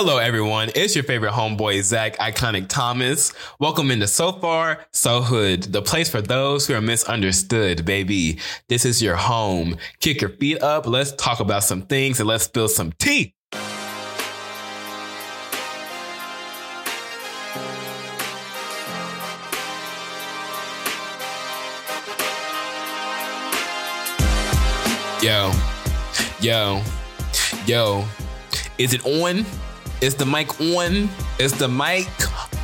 Hello, everyone. It's your favorite homeboy, Zach Iconic Thomas. Welcome into So Far, So Hood, the place for those who are misunderstood, baby. This is your home. Kick your feet up. Let's talk about some things and let's spill some tea. Yo, yo, yo. Is it on? Is the mic on? Is the mic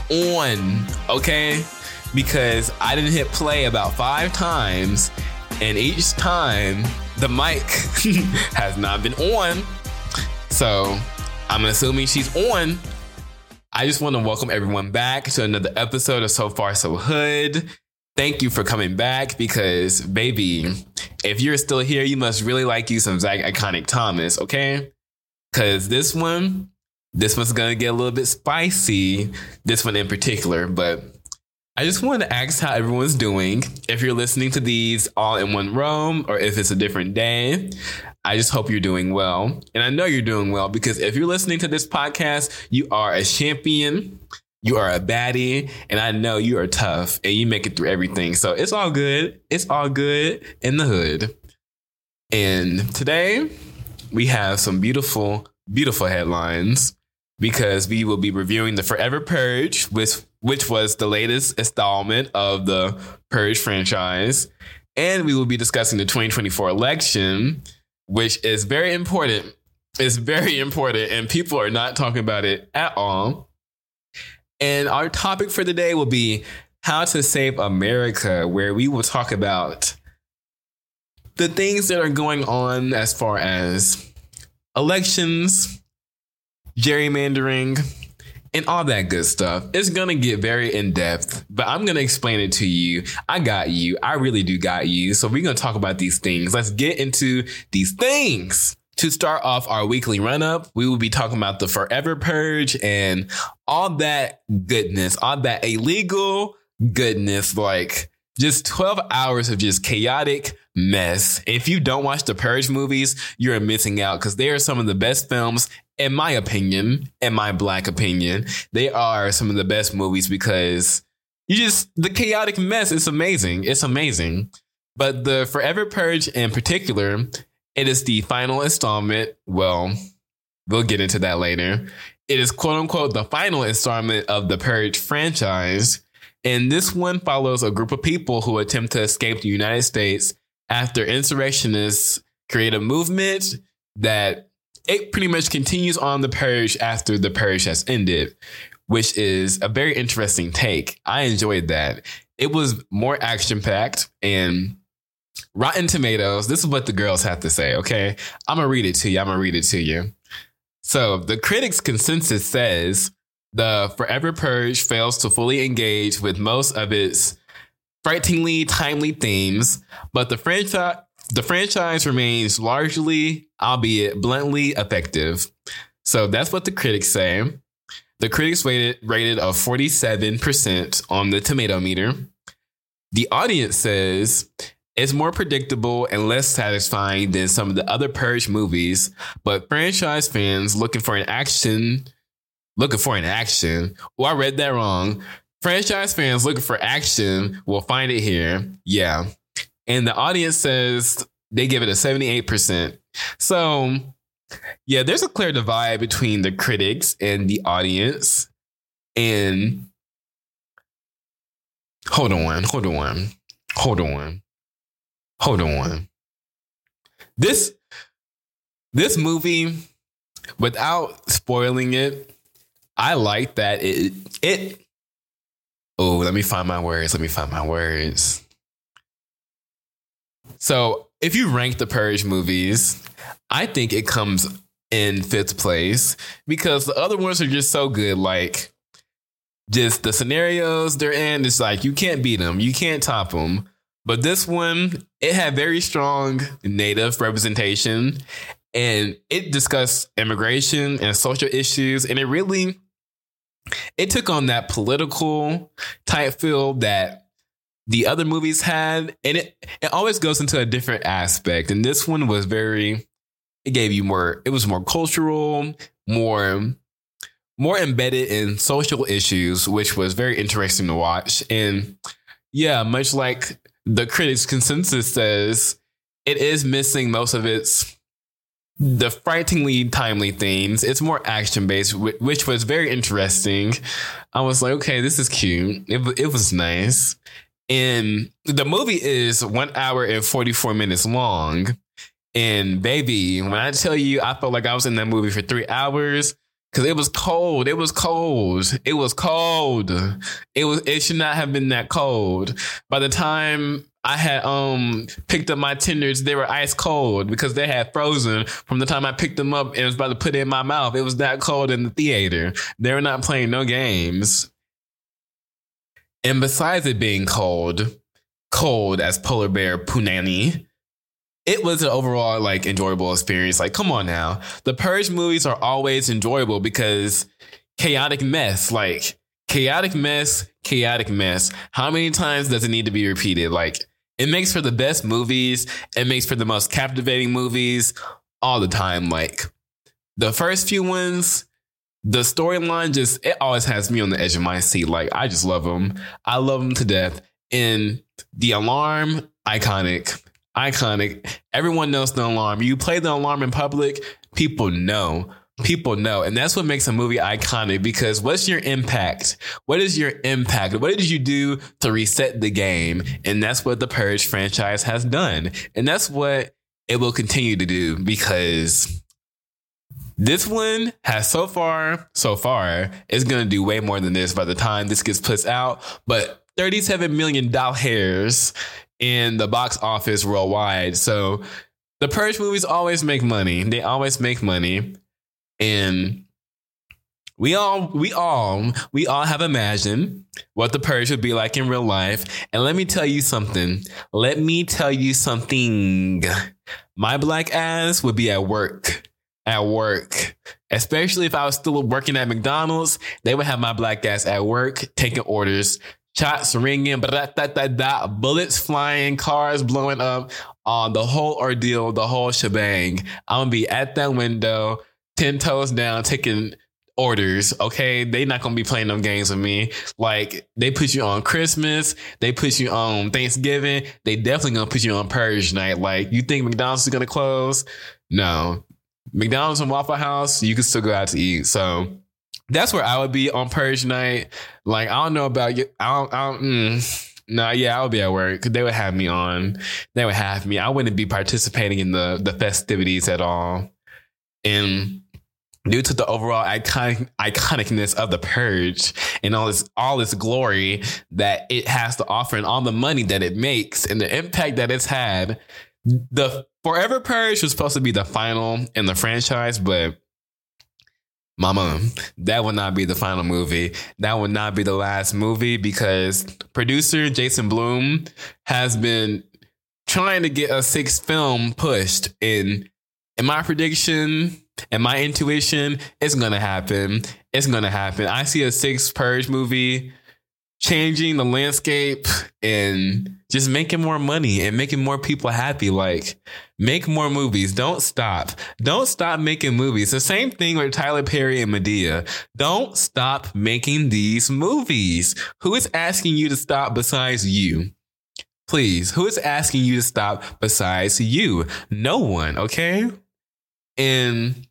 on? Okay? Because I didn't hit play about five times, and each time the mic has not been on. So I'm assuming she's on. I just want to welcome everyone back to another episode of So Far So Hood. Thank you for coming back because, baby, if you're still here, you must really like you some Zach Iconic Thomas, okay? Because this one, this one's gonna get a little bit spicy. This one in particular, but I just want to ask how everyone's doing. If you're listening to these all in one room or if it's a different day, I just hope you're doing well. And I know you're doing well because if you're listening to this podcast, you are a champion. You are a baddie, and I know you are tough and you make it through everything. So it's all good. It's all good in the hood. And today we have some beautiful, beautiful headlines because we will be reviewing the Forever Purge, which which was the latest installment of the Purge franchise, and we will be discussing the 2024 election, which is very important. It's very important, and people are not talking about it at all. And our topic for the day will be how to save America, where we will talk about the things that are going on as far as elections, gerrymandering, and all that good stuff. It's gonna get very in depth, but I'm gonna explain it to you. I got you. I really do got you. So we're gonna talk about these things. Let's get into these things. To start off our weekly run up, we will be talking about the Forever Purge and all that goodness, all that illegal goodness, like just 12 hours of just chaotic mess. If you don't watch the Purge movies, you're missing out because they are some of the best films, in my opinion, in my black opinion. They are some of the best movies because you just, the chaotic mess is amazing. It's amazing. But the Forever Purge in particular, it is the final installment. Well, we'll get into that later. It is quote unquote the final installment of the Purge franchise. And this one follows a group of people who attempt to escape the United States after insurrectionists create a movement that it pretty much continues on the purge after the purge has ended, which is a very interesting take. I enjoyed that. It was more action packed and Rotten Tomatoes. This is what the girls have to say. Okay. I'm to read it to you. I'm to read it to you. So the critics consensus says the Forever Purge fails to fully engage with most of its frighteningly timely themes, but the franchise the franchise remains largely, albeit bluntly, effective. So that's what the critics say. The critics rated rated a 47% on the tomato meter. The audience says it's more predictable and less satisfying than some of the other Purge movies, but franchise fans looking for an action looking for an action. Oh, I read that wrong. Franchise fans looking for action will find it here. Yeah. And the audience says they give it a 78%. So, yeah, there's a clear divide between the critics and the audience. And hold on, hold on, hold on, hold on. This this movie, without spoiling it, I like that it it Oh, let me find my words. Let me find my words. So, if you rank the Purge movies, I think it comes in fifth place because the other ones are just so good. Like, just the scenarios they're in, it's like you can't beat them, you can't top them. But this one, it had very strong native representation and it discussed immigration and social issues. And it really it took on that political type feel that the other movies had and it it always goes into a different aspect and this one was very it gave you more it was more cultural more more embedded in social issues, which was very interesting to watch. And yeah, much like the critics' consensus says, it is missing most of its the frighteningly timely themes. It's more action based, which was very interesting. I was like, okay, this is cute. It, it was nice. And the movie is one hour and 44 minutes long. And baby, when I tell you, I felt like I was in that movie for three hours because it was cold. It was cold. It was cold. It was. It should not have been that cold. By the time I had um picked up my tenders, they were ice cold because they had frozen from the time I picked them up and was about to put it in my mouth. It was that cold in the theater. They were not playing no games. And besides it being cold, cold as polar bear punani, it was an overall like enjoyable experience. Like, come on now. The Purge movies are always enjoyable because chaotic mess, like chaotic mess, chaotic mess. How many times does it need to be repeated? Like, it makes for the best movies. It makes for the most captivating movies all the time. Like the first few ones, the storyline just it always has me on the edge of my seat. Like I just love them. I love them to death. And the alarm, iconic iconic. Everyone knows the alarm. You play the alarm in public, people know. People know. And that's what makes a movie iconic because what's your impact? What is your impact? What did you do to reset the game? And that's what the Purge franchise has done. And that's what it will continue to do because this one has so far, so far, is to do way more than this by the time this gets put out. But $37 million in the box office worldwide. So the Purge movies always make money. They always make money. And we all, we all, we all have imagined what the Purge would be like in real life. And let me tell you something. Let me tell you something. My black ass would be at work. At work. Especially if I was still working at McDonald's, they would have my black ass at work taking orders shots ringing, bullets flying, cars blowing up, on uh, the whole ordeal, the whole shebang. I'm gonna be at that window, ten toes down, taking orders. Okay, they not gonna be playing them games with me. Like they put you on Christmas, they put you on Thanksgiving. They definitely gonna put you on Purge night. Like you think McDonald's is gonna close? No, McDonald's and Waffle House, you can still go out to eat. So that's where I would be on Purge night. Like I don't know about you. I don't. I don't mm. No, yeah, I would be at work. They would have me on. They would have me. I wouldn't be participating in the the festivities at all. And due to the overall iconic iconicness of the purge and all this all this glory that it has to offer and all the money that it makes and the impact that it's had, the Forever Purge was supposed to be the final in the franchise, but Mama, that would not be the final movie. That would not be the last movie because producer Jason Blum has been trying to get a sixth film pushed. And in my prediction and my intuition, it's gonna happen. It's gonna happen. I see a sixth Purge movie changing the landscape and just making more money and making more people happy. Like, make more movies. Don't stop. Don't stop making movies. The same thing with Tyler Perry and Madea. Don't stop making these movies. Who is asking you to stop besides you? Please, who is asking you to stop besides you? No one, okay? And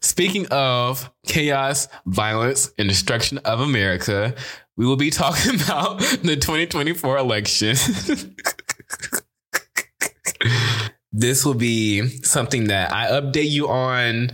speaking of chaos, violence, and destruction of America, we will be talking about the 2024 election. this will be something that I update you on.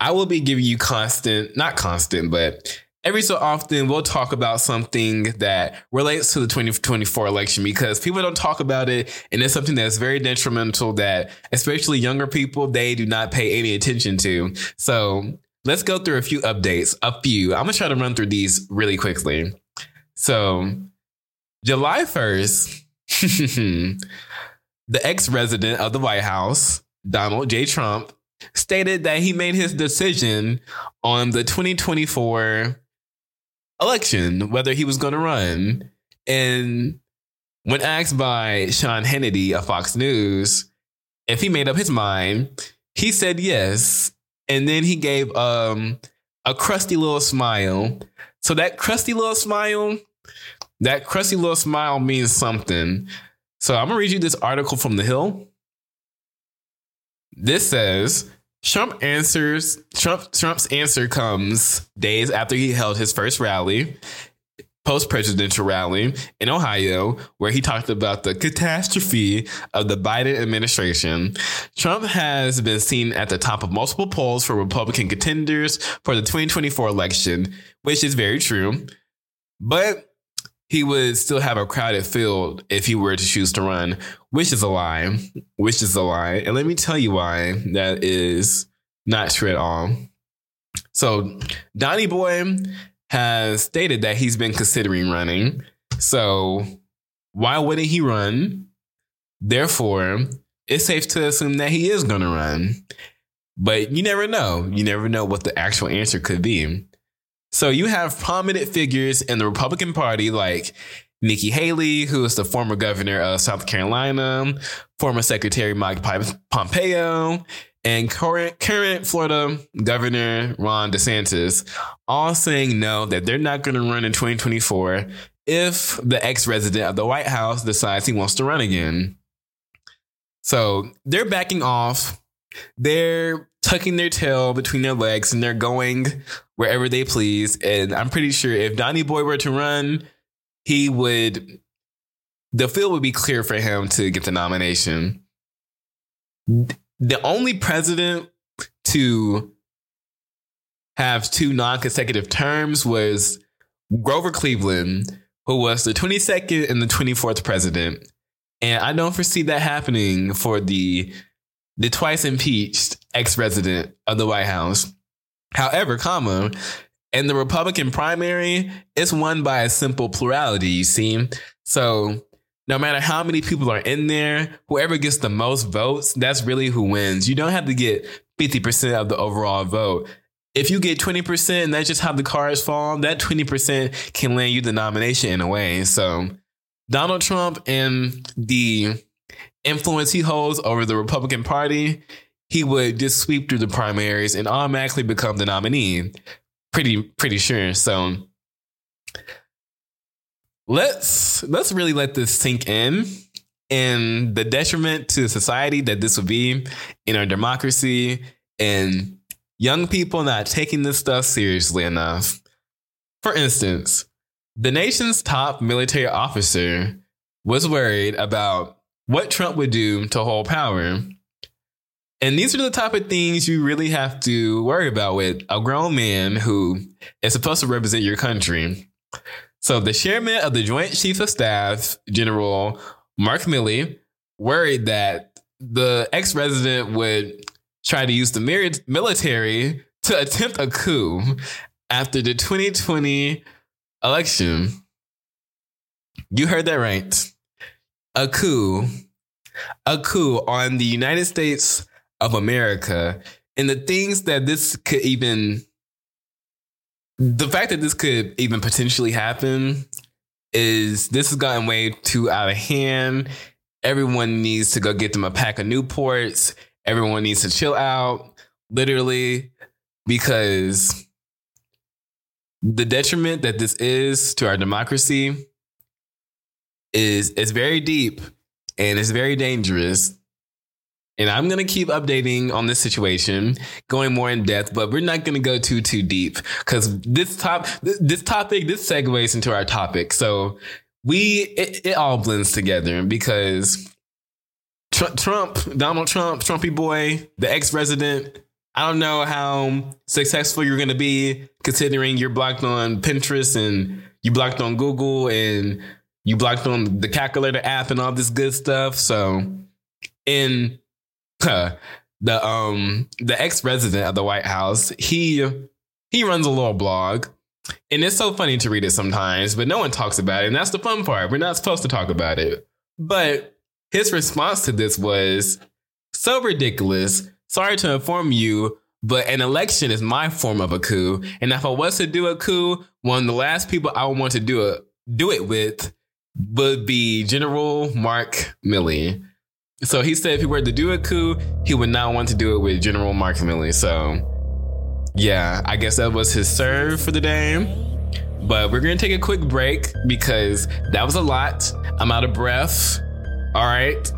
I will be giving you constant, not constant, but every so often we'll talk about something that relates to the 2024 election because people don't talk about it and it's something that's very detrimental that especially younger people they do not pay any attention to so let's go through a few updates a few i'm gonna try to run through these really quickly so, July 1st, the ex resident of the White House, Donald J. Trump, stated that he made his decision on the 2024 election, whether he was going to run. And when asked by Sean Hannity of Fox News if he made up his mind, he said yes. And then he gave um, a crusty little smile. So that crusty little smile, that crusty little smile means something. So I'm gonna read you this article from The Hill. This says Trump answers Trump Trump's answer comes days after he held his first rally, post presidential rally in Ohio, where he talked about the catastrophe of the Biden administration. Trump has been seen at the top of multiple polls for Republican contenders for the 2024 election, which is very true. But he would still have a crowded field if he were to choose to run, which is a lie. Which is a lie. And let me tell you why that is not true at all. So, Donnie Boy has stated that he's been considering running. So, why wouldn't he run? Therefore, it's safe to assume that he is going to run. But you never know. You never know what the actual answer could be. So you have prominent figures in the Republican Party like Nikki Haley, who is the former governor of South Carolina, former Secretary Mike Pompeo, and current, current Florida Governor Ron DeSantis, all saying no, that they're not going to run in 2024 if the ex resident of the White House decides he wants to run again. So they're backing off. They're tucking their tail between their legs and they're going wherever they please. And I'm pretty sure if Donnie Boy were to run, he would, the field would be clear for him to get the nomination. The only president to have two non consecutive terms was Grover Cleveland, who was the 22nd and the 24th president. And I don't foresee that happening for the the twice impeached ex-resident of the White House. However, comma, in the Republican primary, it's won by a simple plurality, you see. So no matter how many people are in there, whoever gets the most votes, that's really who wins. You don't have to get 50% of the overall vote. If you get 20%, and that's just how the cards fall, that 20% can land you the nomination in a way. So Donald Trump and the influence he holds over the Republican Party, he would just sweep through the primaries and automatically become the nominee. Pretty pretty sure. So let's let's really let this sink in and the detriment to society that this would be in our democracy and young people not taking this stuff seriously enough. For instance, the nation's top military officer was worried about what Trump would do to hold power. And these are the type of things you really have to worry about with a grown man who is supposed to represent your country. So the chairman of the Joint Chiefs of Staff, General Mark Milley, worried that the ex-president would try to use the military to attempt a coup after the 2020 election. You heard that right a coup, a coup on the United States of America, and the things that this could even, the fact that this could even potentially happen is this has gotten way too out of hand. Everyone needs to go get them a pack of Newports. Everyone needs to chill out, literally, because the detriment that this is to our democracy is it's very deep and it's very dangerous. And I'm gonna keep updating on this situation, going more in depth, but we're not gonna go too too deep because this top this topic this segues into our topic. So we it, it all blends together because Trump, Trump, Donald Trump, Trumpy boy, the ex resident. I don't know how successful you're gonna be considering you're blocked on Pinterest and you blocked on Google and you blocked on the calculator app and all this good stuff. So in uh, the um the ex resident of the White House, he he runs a little blog. And it's so funny to read it sometimes, but no one talks about it. And that's the fun part. We're not supposed to talk about it. But his response to this was so ridiculous. Sorry to inform you, but an election is my form of a coup. And if I was to do a coup, one of the last people I would want to do it do it with would be General Mark Milley. So he said if he were to do a coup, he would not want to do it with General Mark Milley. So yeah, I guess that was his serve for the day. But we're gonna take a quick break because that was a lot. I'm out of breath. All right.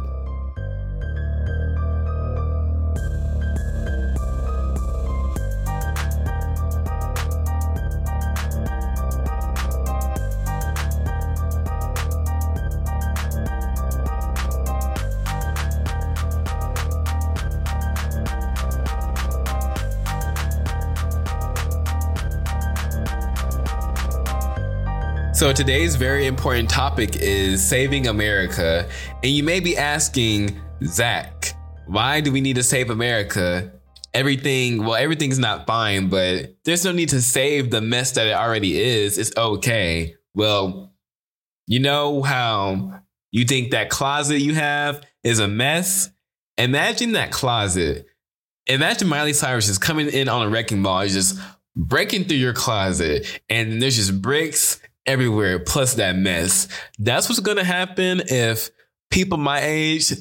So today's very important topic is saving America. And you may be asking, Zach, why do we need to save America? Everything, well, everything's not fine, but there's no need to save the mess that it already is. It's okay. Well, you know how you think that closet you have is a mess? Imagine that closet. Imagine Miley Cyrus is coming in on a wrecking ball, just breaking through your closet, and there's just bricks everywhere, plus that mess. That's what's going to happen if people my age,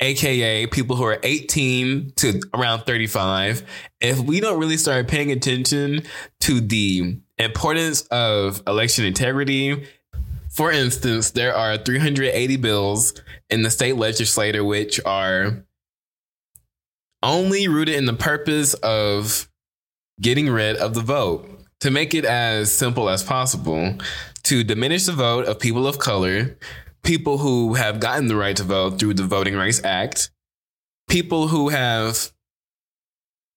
aka people who are 18 to around 35, if we don't really start paying attention to the importance of election integrity. For instance, there are 380 bills in the state legislature which are only rooted in the purpose of getting rid of the vote to make it as simple as possible, to diminish the vote of people of color, people who have gotten the right to vote through the Voting Rights Act, people who have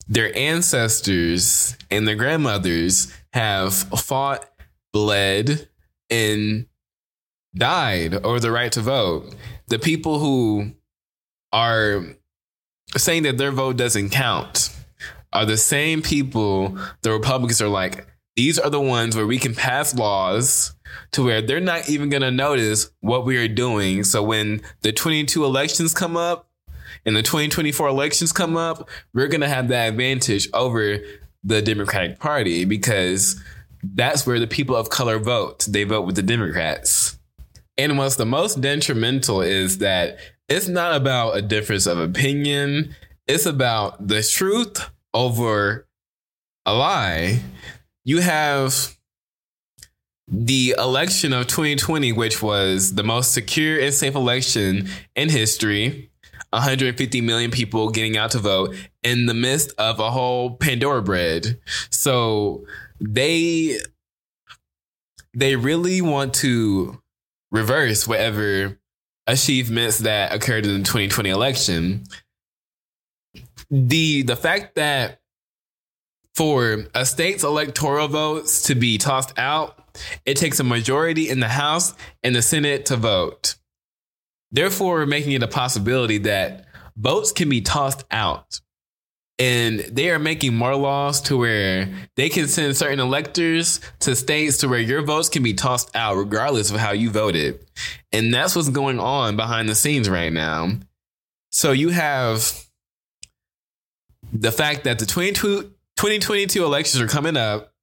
their ancestors and their grandmothers have fought, bled, and died over the right to vote. The people who are saying that their vote doesn't count are the same people the Republicans are like, these are the ones where we can pass laws to where they're not even going to notice what we are doing. So when the 22 elections come up and the 2024 elections come up, we're going to have that advantage over the Democratic Party because that's where the people of color vote. They vote with the Democrats. And what's the most detrimental is that it's not about a difference of opinion. It's about the truth over a lie you have the election of 2020, which was the most secure and safe election in history. 150 million people getting out to vote in the midst of a whole Pandora bread. So they they really want to reverse whatever achievements that occurred in the 2020 election. The the fact that for a state's electoral votes to be tossed out, it takes a majority in the House and the Senate to vote. Therefore, making it a possibility that votes can be tossed out. And they are making more laws to where they can send certain electors to states to where your votes can be tossed out regardless of how you voted. And that's what's going on behind the scenes right now. So you have the fact that the 22, 2022 elections are coming up,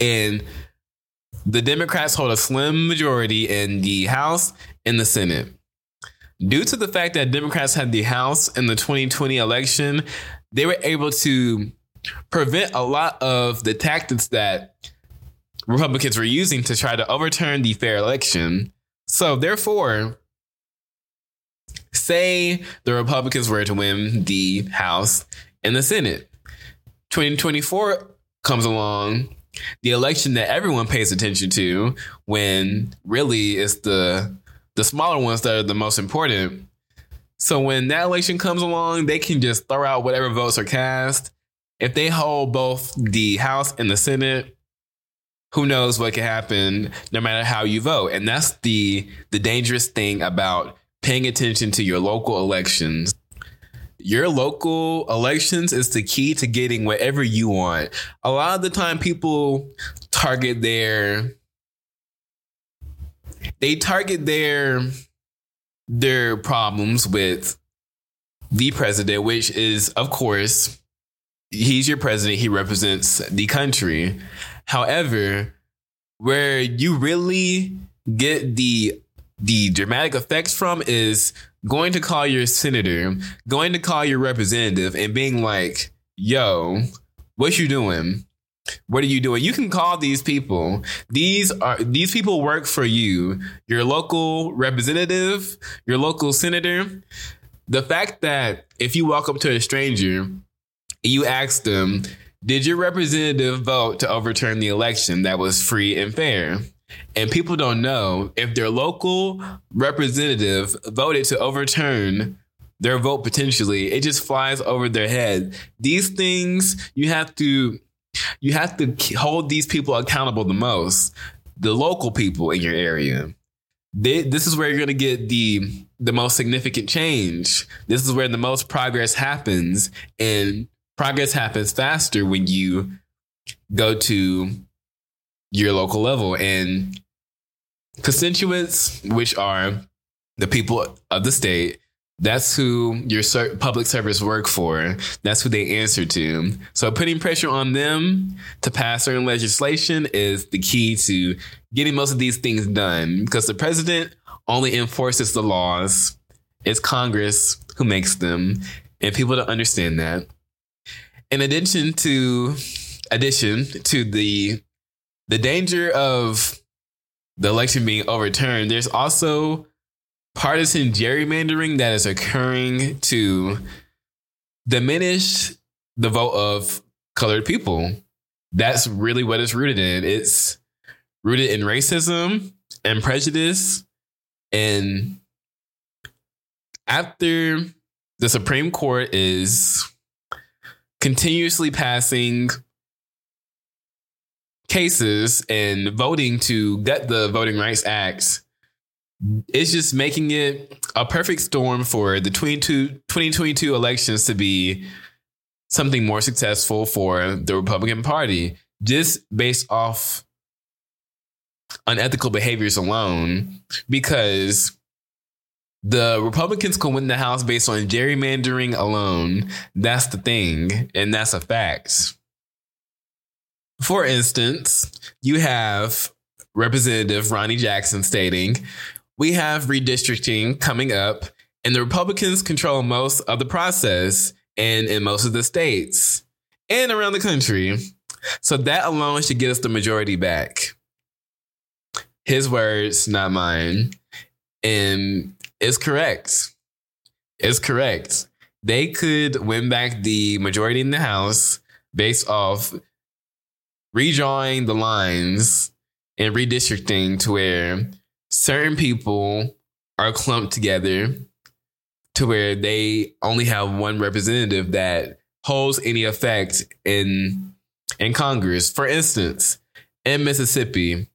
and the Democrats hold a slim majority in the House and the Senate. Due to the fact that Democrats had the House in the 2020 election, they were able to prevent a lot of the tactics that Republicans were using to try to overturn the fair election. So, therefore, say the Republicans were to win the House and the Senate. 2024 comes along, the election that everyone pays attention to, when really it's the the smaller ones that are the most important. So when that election comes along, they can just throw out whatever votes are cast. If they hold both the House and the Senate, who knows what could happen no matter how you vote. And that's the the dangerous thing about paying attention to your local elections your local elections is the key to getting whatever you want. A lot of the time, people target their they target their their problems with the president, which is, of course, he's your president. He represents the country. However, where you really get the the dramatic effects from is going to call your senator, going to call your representative, and being like, yo, what you doing? What are you doing? You can call these people. These are these people work for you. Your local representative, your local senator. The fact that if you walk up to a stranger, you ask them, "Did your representative vote to overturn the election that was free and fair?" And people don't know if their local representative voted to overturn their vote potentially, it just flies over their head. These things you have to you have to hold these people accountable the most. The local people in your area. They, this is where you're going to get the the most significant change. This is where the most progress happens, and progress happens faster when you go to your local level and constituents, which are the people of the state, that's who your public service work for. That's who they answer to. So putting pressure on them to pass certain legislation is the key to getting most of these things done because the president only enforces the laws. It's Congress who makes them and people don't understand that. In addition to addition to the the danger of the election being overturned, there's also partisan gerrymandering that is occurring to diminish the vote of colored people. That's really what it's rooted in. It's rooted in racism and prejudice. And after the Supreme Court is continuously passing cases and voting to gut the Voting Rights Act it's just making it a perfect storm for the 2022 elections to be something more successful for the Republican Party, just based off unethical behaviors alone, because the Republicans can win the House based on gerrymandering alone. That's the thing, and that's a fact. For instance, you have Representative Ronny Jackson stating, we have redistricting coming up, and the Republicans control most of the process and in most of the states and around the country. So that alone should get us the majority back. His words, not mine. And it's correct. It's correct. They could win back the majority in the House based off redrawing the lines and redistricting to where certain people are clumped together to where they only have one representative that holds any effect in in Congress. For instance, in Mississippi,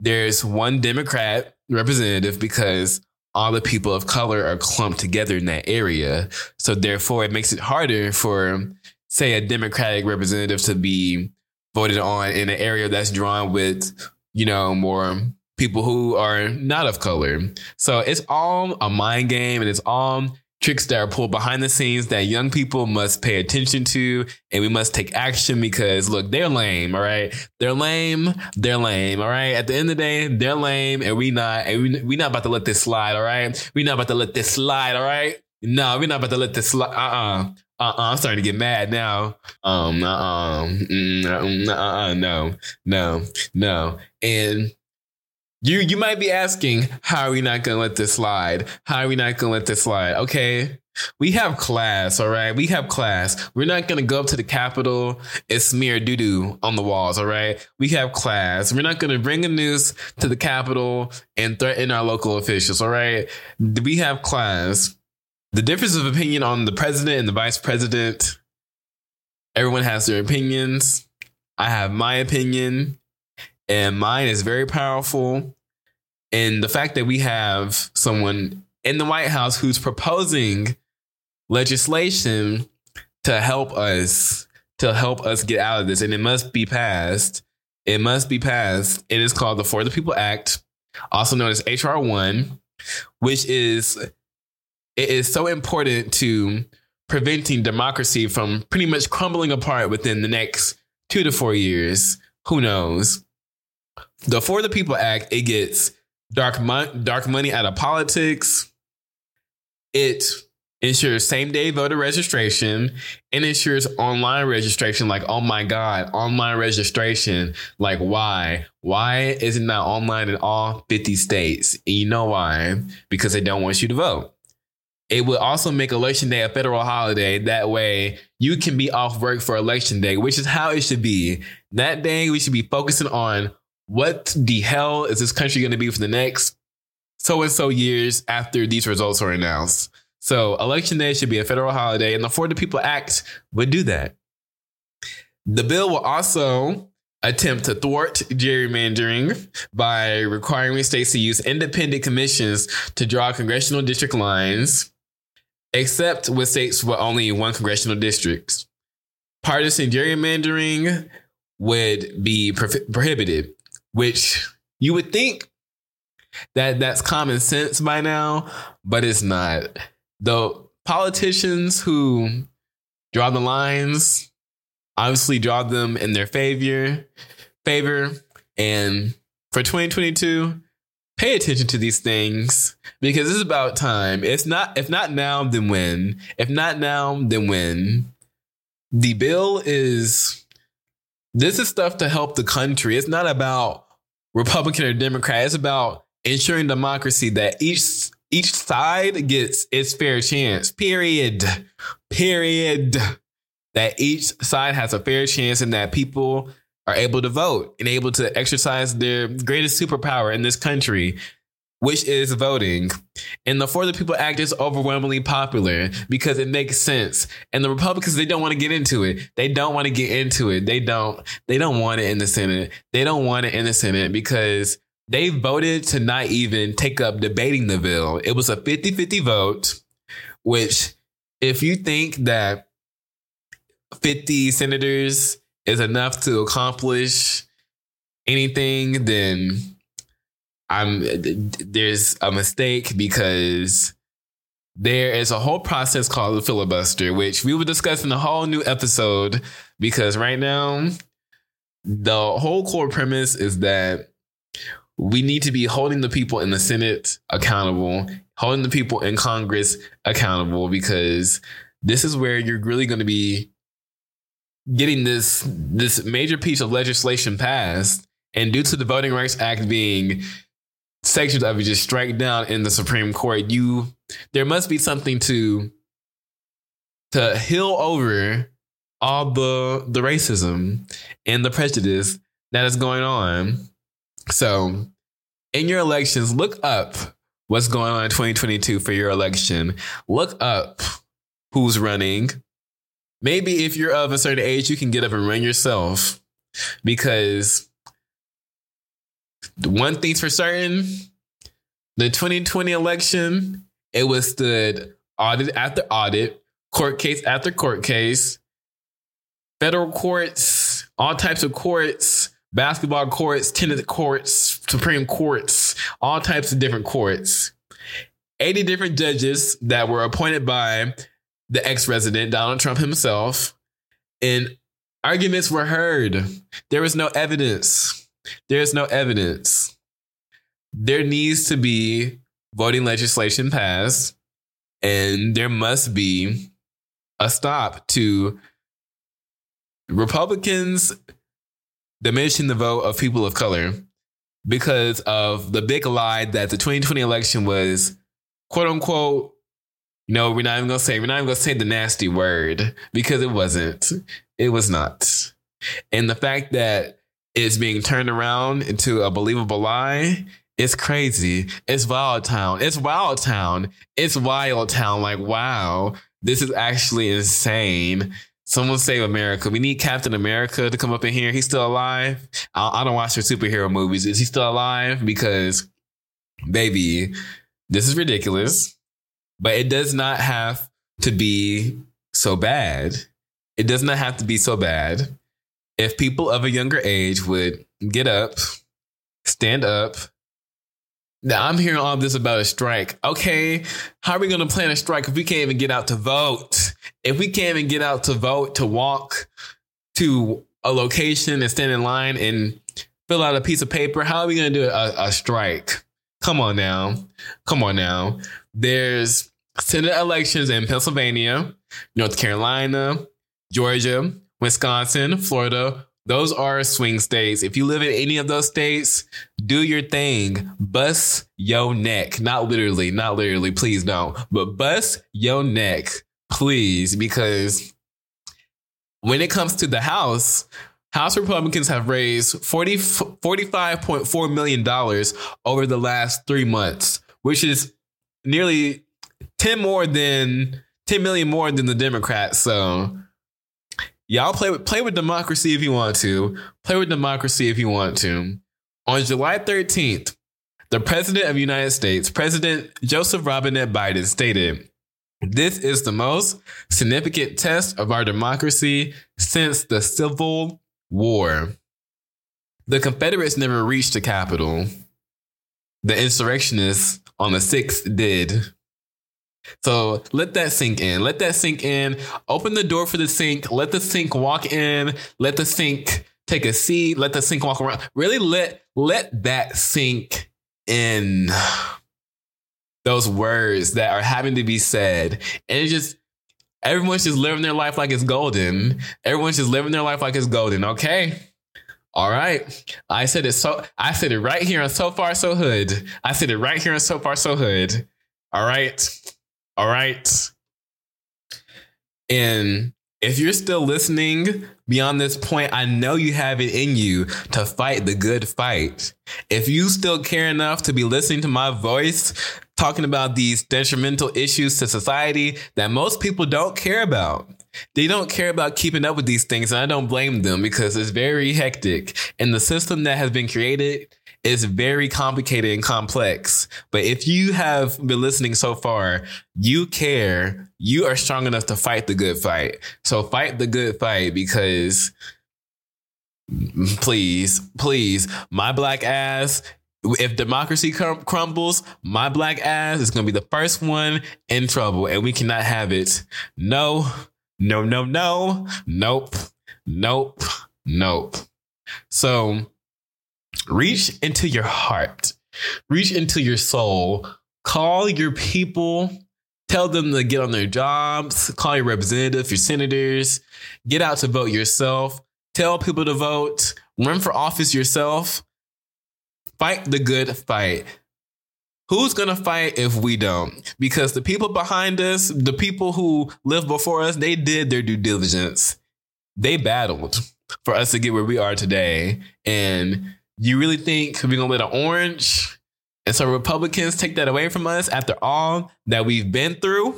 there's one Democrat representative because all the people of color are clumped together in that area. So therefore it makes it harder for say a Democratic representative to be voted on in an area that's drawn with, you know, more people who are not of color. So it's all a mind game and it's all tricks that are pulled behind the scenes that young people must pay attention to and we must take action because look, they're lame, all right? They're lame, they're lame, all right? At the end of the day, they're lame and we not and we we not about to let this slide, all right? We not about to let this slide, all right? No, we're not about to let this slide. Uh-uh. Uh-uh, I'm starting to get mad now. Um, mm, uh-uh, uh-uh, no, no, no. And you you might be asking, how are we not gonna let this slide? How are we not gonna let this slide? Okay. We have class, all right? We have class. We're not gonna go up to the Capitol and smear doo doo on the walls, all right? We have class. We're not gonna bring a noose to the Capitol and threaten our local officials, all right? We have class. The difference of opinion on the president and the vice president, everyone has their opinions. I have my opinion, and mine is very powerful. And the fact that we have someone in the White House who's proposing legislation to help us to help us get out of this and it must be passed. It must be passed. It is called the For the People Act, also known as HR 1, which is it is so important to preventing democracy from pretty much crumbling apart within the next 2 to 4 years. Who knows? The For the People Act, it gets dark, mo- dark money out of politics. It ensures same day voter registration, and ensures online registration. Like, oh my God, online registration. Like, why? Why is it not online in all 50 states? And you know why? Because they don't want you to vote. It would also make election day a federal holiday. That way you can be off work for election day, which is how it should be. That day we should be focusing on what the hell is this country going to be for the next so and so years after these results are announced. So election day should be a federal holiday, and the For the People Act would do that. The bill will also attempt to thwart gerrymandering by requiring states to use independent commissions to draw congressional district lines, except with states with only one congressional district. Partisan gerrymandering would be prohibited, which you would think that that's common sense by now, but it's not the politicians who draw the lines obviously draw them in their favor favor and for 2022 pay attention to these things because it's about time it's not if not now then when if not now then when the bill is this is stuff to help the country it's not about republican or democrat it's about ensuring democracy that each each side gets its fair chance. Period. Period. That each side has a fair chance and that people are able to vote and able to exercise their greatest superpower in this country, which is voting. And the For the People Act is overwhelmingly popular because it makes sense. And the Republicans, they don't want to get into it. They don't want to get into it. They don't, they don't want it in the Senate. They don't want it in the Senate because they voted to not even take up debating the bill. It was a 50 50 vote, which, if you think that 50 senators is enough to accomplish anything, then I'm there's a mistake because there is a whole process called the filibuster, which we will discuss in a whole new episode. Because right now, the whole core premise is that we need to be holding the people in the Senate accountable, holding the people in Congress accountable, because this is where you're really going to be getting this this major piece of legislation passed. And due to the Voting Rights Act being sections of it just strike down in the Supreme Court, you there must be something to to heal over all the the racism and the prejudice that is going on so, in your elections, look up what's going on in 2022 for your election. Look up who's running. Maybe if you're of a certain age, you can get up and run yourself because one thing's for certain the 2020 election, it withstood audit after audit, court case after court case, federal courts, all types of courts basketball courts, tennis courts, Supreme Courts, all types of different courts. 80 different judges that were appointed by the ex resident, Donald Trump himself. And arguments were heard. There was no evidence. There's no evidence. There needs to be voting legislation passed, and there must be a stop to Republicans diminishing the vote of people of color because of the big lie that the 2020 election was quote unquote know we're not even gonna say we're not even gonna say the nasty word because it wasn't it was not and the fact that it's being turned around into a believable lie it's crazy it's wild town it's wild town it's wild town like wow this is actually insane Someone save America. We need Captain America to come up in here. He's still alive. I, I don't watch their superhero movies. Is he still alive? Because, baby, this is ridiculous. But it does not have to be so bad. It does not have to be so bad. If people of a younger age would get up, stand up, now I'm hearing all this about a strike. Okay, how are we going to plan a strike if we can't even get out to vote? If we can't even get out to vote, to walk to a location and stand in line and fill out a piece of paper, how are we going to do a, a strike? Come on now. Come on now. There's Senate elections in Pennsylvania, North Carolina, Georgia, Wisconsin, Florida, those are swing states. If you live in any of those states, do your thing. Bust your neck. Not literally, not literally, please don't. But bust your neck, please, because when it comes to the House, House Republicans have raised 40, $45.4 million over the last three months, which is nearly 10 more than 10 million more than the Democrats. So y'all play with play with democracy if you want to. Play with democracy if you want to. On July 13th, the President of the United States, President Joseph Robinette Biden, stated, This is the most significant test of our democracy since the Civil War. The Confederates never reached the Capitol. The insurrectionists on the 6th did. So let that sink in. Let that sink in. Open the door for the sink. Let the sink walk in. Let the sink take a seat. Let the sink walk around. Really let let that sink in. Those words that are having to be said. And it just everyone's just living their life like it's golden. Everyone's just living their life like it's golden. Okay. All right. I said it so I said it right here on So Far So Hood. I said it right here on So Far So Hood. All right. All right. And if you're still listening beyond this point, I know you have it in you to fight the good fight. If you still care enough to be listening to my voice, talking about these detrimental issues to society that most people don't care about. They don't care about keeping up with these things, and I don't blame them because it's very hectic. And the system that has been created is very complicated and complex. But if you have been listening so far, you care, you are strong enough to fight the good fight. So fight the good fight because please, please, my black ass if democracy crumbles, my black ass is going to be the first one in trouble, and we cannot have it. No, no, no, no, nope, nope, nope. So reach into your heart, reach into your soul, call your people. Tell them to get on their jobs, call your representatives, your senators, get out to vote yourself, tell people to vote, run for office yourself, fight the good fight. Who's going to fight if we don't? Because the people behind us, the people who lived before us, they did their due diligence. They battled for us to get where we are today. And you really think we're going to let an orange and some Republicans take that away from us after all that we've been through?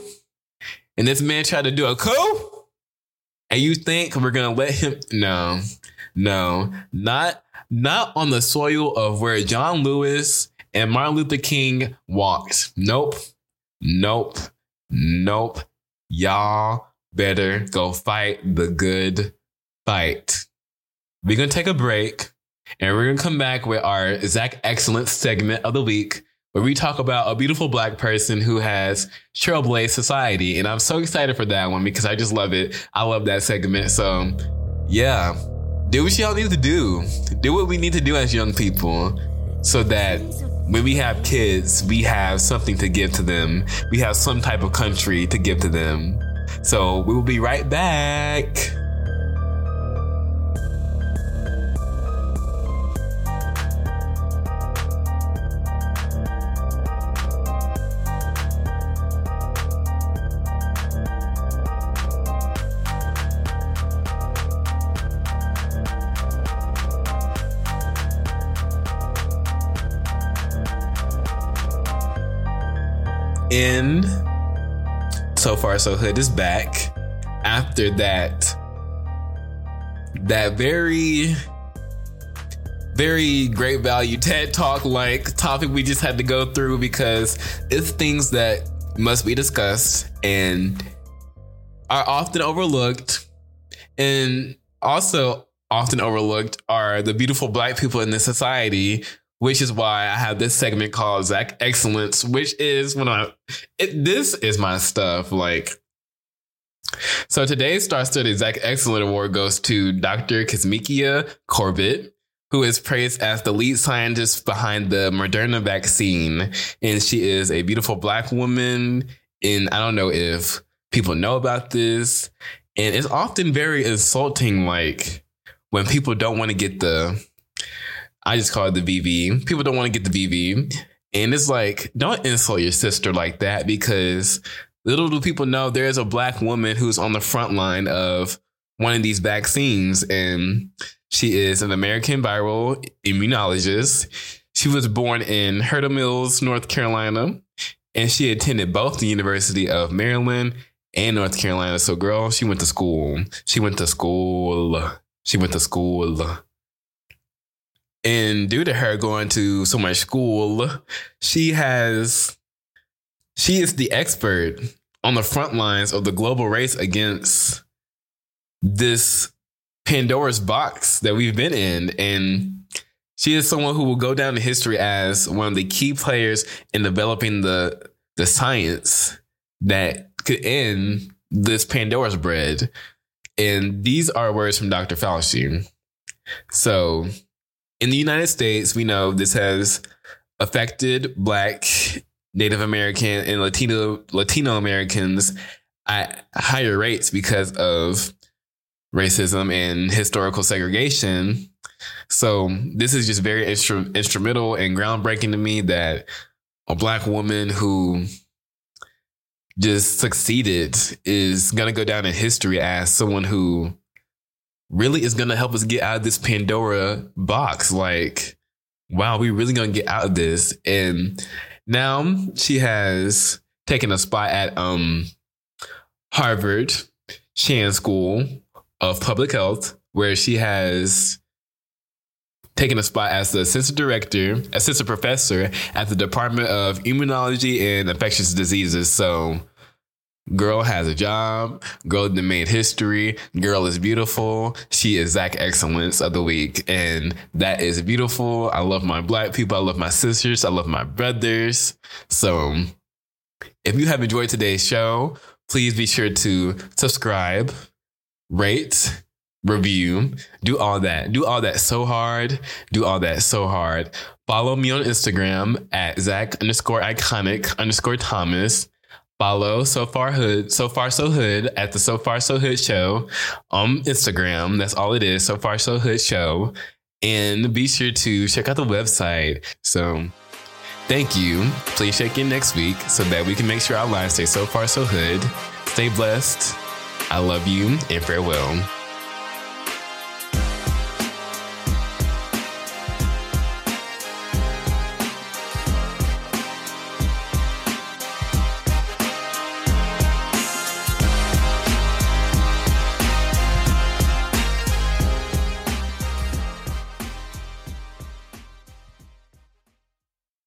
And this man tried to do a coup? And you think we're going to let him? No, no, not not on the soil of where John Lewis and Martin Luther King walked. Nope. Nope. Nope. Y'all better go fight the good fight. We're going to take a break and we're going to come back with our Zach Excellence segment of the week where we talk about a beautiful black person who has trailblazed society. And I'm so excited for that one because I just love it. I love that segment. So, yeah do what y'all need to do. Do what we need to do as young people so that when we have kids, we have something to give to them. We have some type of country to give to them. So we will be right back. Far So Hood is back after that that very very great value TED talk like topic we just had to go through because it's things that must be discussed and are often overlooked. And also often overlooked are the beautiful black people in this society which is why I have this segment called Zach Excellence, which is when I, it, this is my stuff. Like, so today's Star Study Zach Excellent Award goes to Dr. Kizzmekia Corbett, who is praised as the lead scientist behind the Moderna vaccine. And she is a beautiful black woman And I don't know if people know about this. And it's often very insulting, like when people don't want to get the, I just call it the VV. People don't want to get the VV. And it's like, don't insult your sister like that because little do people know there's a black woman who's on the front line of one of these vaccines. And she is an American viral immunologist. She was born in Hurdle Mills, North Carolina, and she attended both the University of Maryland and North Carolina. So, girl, she went to school. She went to school. She went to school. And due to her going to so much school, she has, she is the expert on the front lines of the global race against this Pandora's box that we've been in. And she is someone who will go down in history as one of the key players in developing the the science that could end this Pandora's bread. And these are words from Dr. Fauci. So in the United States, we know this has affected Black, Native American, and Latino Latino Americans at higher rates because of racism and historical segregation. So this is just very instru- instrumental and groundbreaking to me that a black woman who just succeeded is going to go down in history as someone who really is going to help us get out of this Pandora box. Like, wow, we really going to get out of this. And now she has taken a spot at um Harvard Chan School of Public Health, where she has taken a spot as the assistant director, assistant professor at the Department of Immunology and Infectious Diseases. So, girl has a job. Girl made history. Girl is beautiful. She is Zach Excellence of the week. And that is beautiful. I love my black people. I love my sisters. I love my brothers. So, if you have enjoyed today's show, please be sure to subscribe, rate, review, do all that. Do all that so hard. Do all that so hard. Follow me on Instagram at Zach underscore iconic underscore Thomas. Follow So Far Hood, So Far So Hood at the So Far So Hood Show on Instagram. That's all it is. So Far So Hood Show. And be sure to check out the website. So thank you. Please check in next week so that we can make sure our lives stay so far so hood. Stay blessed. I love you and farewell.